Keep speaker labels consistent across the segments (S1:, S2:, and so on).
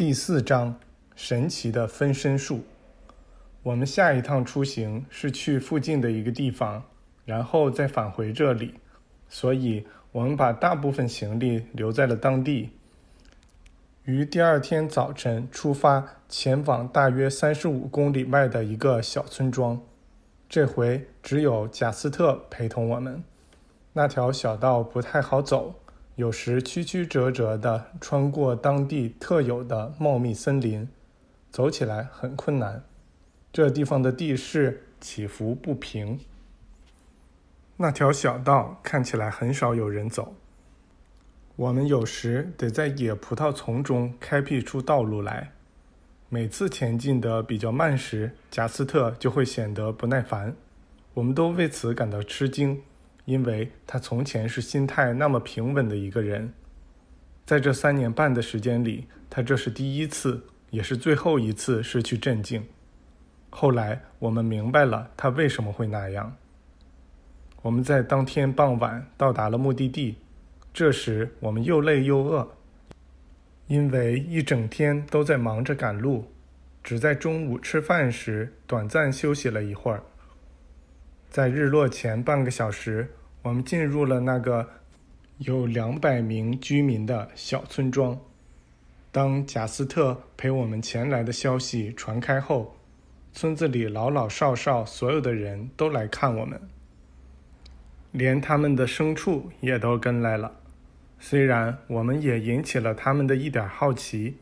S1: 第四章：神奇的分身术。我们下一趟出行是去附近的一个地方，然后再返回这里，所以我们把大部分行李留在了当地。于第二天早晨出发，前往大约三十五公里外的一个小村庄。这回只有贾斯特陪同我们。那条小道不太好走，有时曲曲折折地穿过当地特有的茂密森林，走起来很困难。这地方的地势起伏不平。那条小道看起来很少有人走。我们有时得在野葡萄丛中开辟出道路来。每次前进的比较慢时，贾斯特就会显得不耐烦。我们都为此感到吃惊，因为他从前是心态那么平稳的一个人。在这三年半的时间里，他这是第一次，也是最后一次失去镇静。后来我们明白了他为什么会那样。我们在当天傍晚到达了目的地。这时我们又累又饿，因为一整天都在忙着赶路，只在中午吃饭时短暂休息了一会儿。在日落前半个小时，我们进入了那个有两百名居民的小村庄。当贾斯特陪我们前来的消息传开后，村子里老老少少所有的人都来看我们，连他们的牲畜也都跟来了。虽然我们也引起了他们的一点好奇，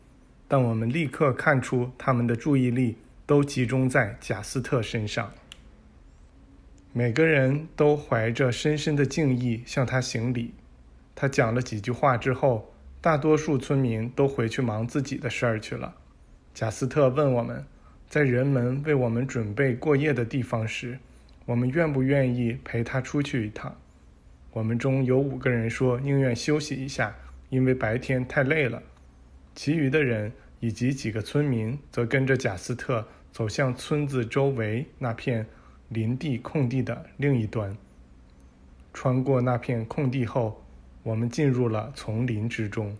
S1: 但我们立刻看出他们的注意力都集中在贾斯特身上。每个人都怀着深深的敬意向他行礼。他讲了几句话之后，大多数村民都回去忙自己的事儿去了。贾斯特问我们，在人们为我们准备过夜的地方时，我们愿不愿意陪他出去一趟？我们中有五个人说宁愿休息一下，因为白天太累了。其余的人以及几个村民则跟着贾斯特走向村子周围那片林地空地的另一端。穿过那片空地后，我们进入了丛林之中。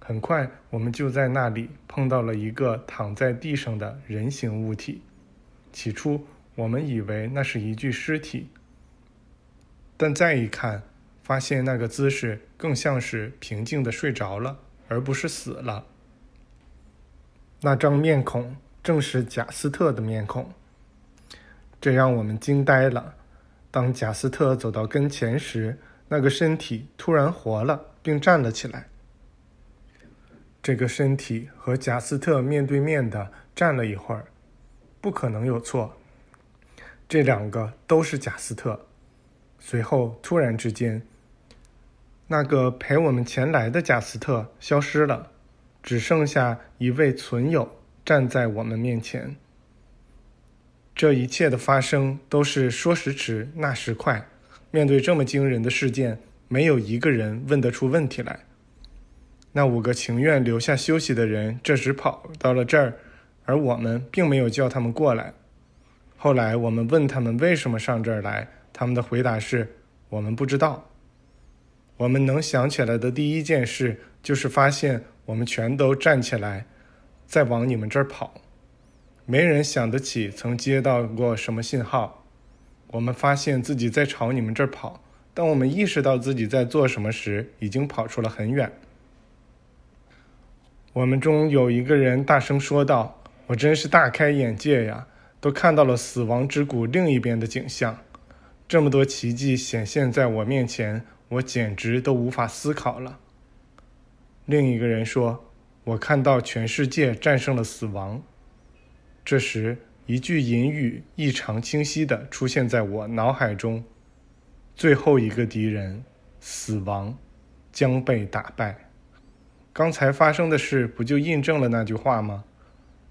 S1: 很快，我们就在那里碰到了一个躺在地上的人形物体。起初，我们以为那是一具尸体。但再一看，发现那个姿势更像是平静的睡着了，而不是死了。那张面孔正是贾斯特的面孔，这让我们惊呆了。当贾斯特走到跟前时，那个身体突然活了，并站了起来。这个身体和贾斯特面对面的站了一会儿，不可能有错，这两个都是贾斯特。随后，突然之间，那个陪我们前来的贾斯特消失了，只剩下一位存友站在我们面前。这一切的发生都是说时迟，那时快。面对这么惊人的事件，没有一个人问得出问题来。那五个情愿留下休息的人这时跑到了这儿，而我们并没有叫他们过来。后来我们问他们为什么上这儿来。他们的回答是：“我们不知道。”我们能想起来的第一件事就是发现我们全都站起来，在往你们这儿跑。没人想得起曾接到过什么信号。我们发现自己在朝你们这儿跑，当我们意识到自己在做什么时，已经跑出了很远。我们中有一个人大声说道：“我真是大开眼界呀！都看到了死亡之谷另一边的景象。”这么多奇迹显现在我面前，我简直都无法思考了。另一个人说：“我看到全世界战胜了死亡。”这时，一句隐语异常清晰地出现在我脑海中：“最后一个敌人，死亡，将被打败。”刚才发生的事不就印证了那句话吗？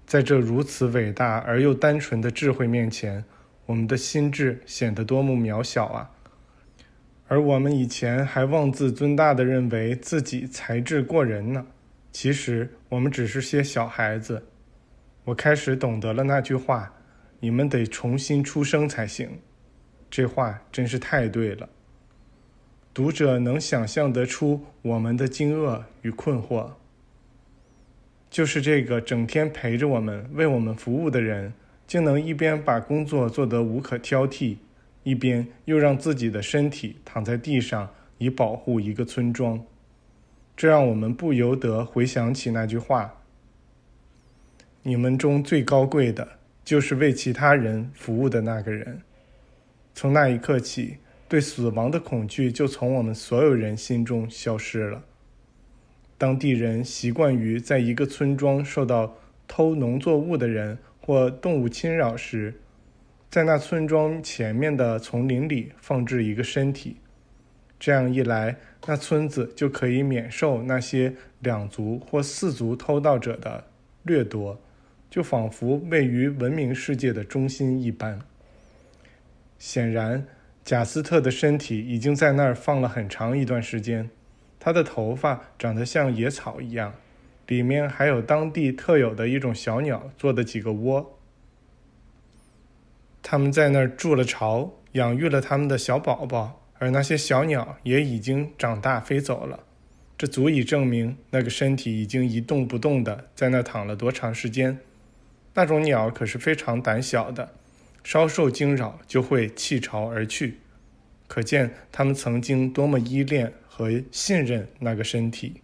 S1: 在这如此伟大而又单纯的智慧面前。我们的心智显得多么渺小啊！而我们以前还妄自尊大的认为自己才智过人呢。其实我们只是些小孩子。我开始懂得了那句话：“你们得重新出生才行。”这话真是太对了。读者能想象得出我们的惊愕与困惑。就是这个整天陪着我们、为我们服务的人，竟能一边把工作做得无可挑剔，一边又让自己的身体躺在地上，以保护一个村庄。这让我们不由得回想起那句话：“你们中最高贵的，就是为其他人服务的那个人。”从那一刻起，对死亡的恐惧就从我们所有人心中消失了。当地人习惯于在一个村庄受到偷农作物的人或动物侵扰时，在那村庄前面的丛林里放置一个身体，这样一来，那村子就可以免受那些两族或四族偷盗者的掠夺，就仿佛位于文明世界的中心一般。显然，贾斯特的身体已经在那儿放了很长一段时间。他的头发长得像野草一样，里面还有当地特有的一种小鸟做的几个窝。他们在那儿筑了巢，养育了他们的小宝宝，而那些小鸟也已经长大飞走了。这足以证明那个身体已经一动不动的在那儿躺了多长时间。那种鸟可是非常胆小的，稍受惊扰就会弃巢而去，可见它们曾经多么依恋。和信任那个身体。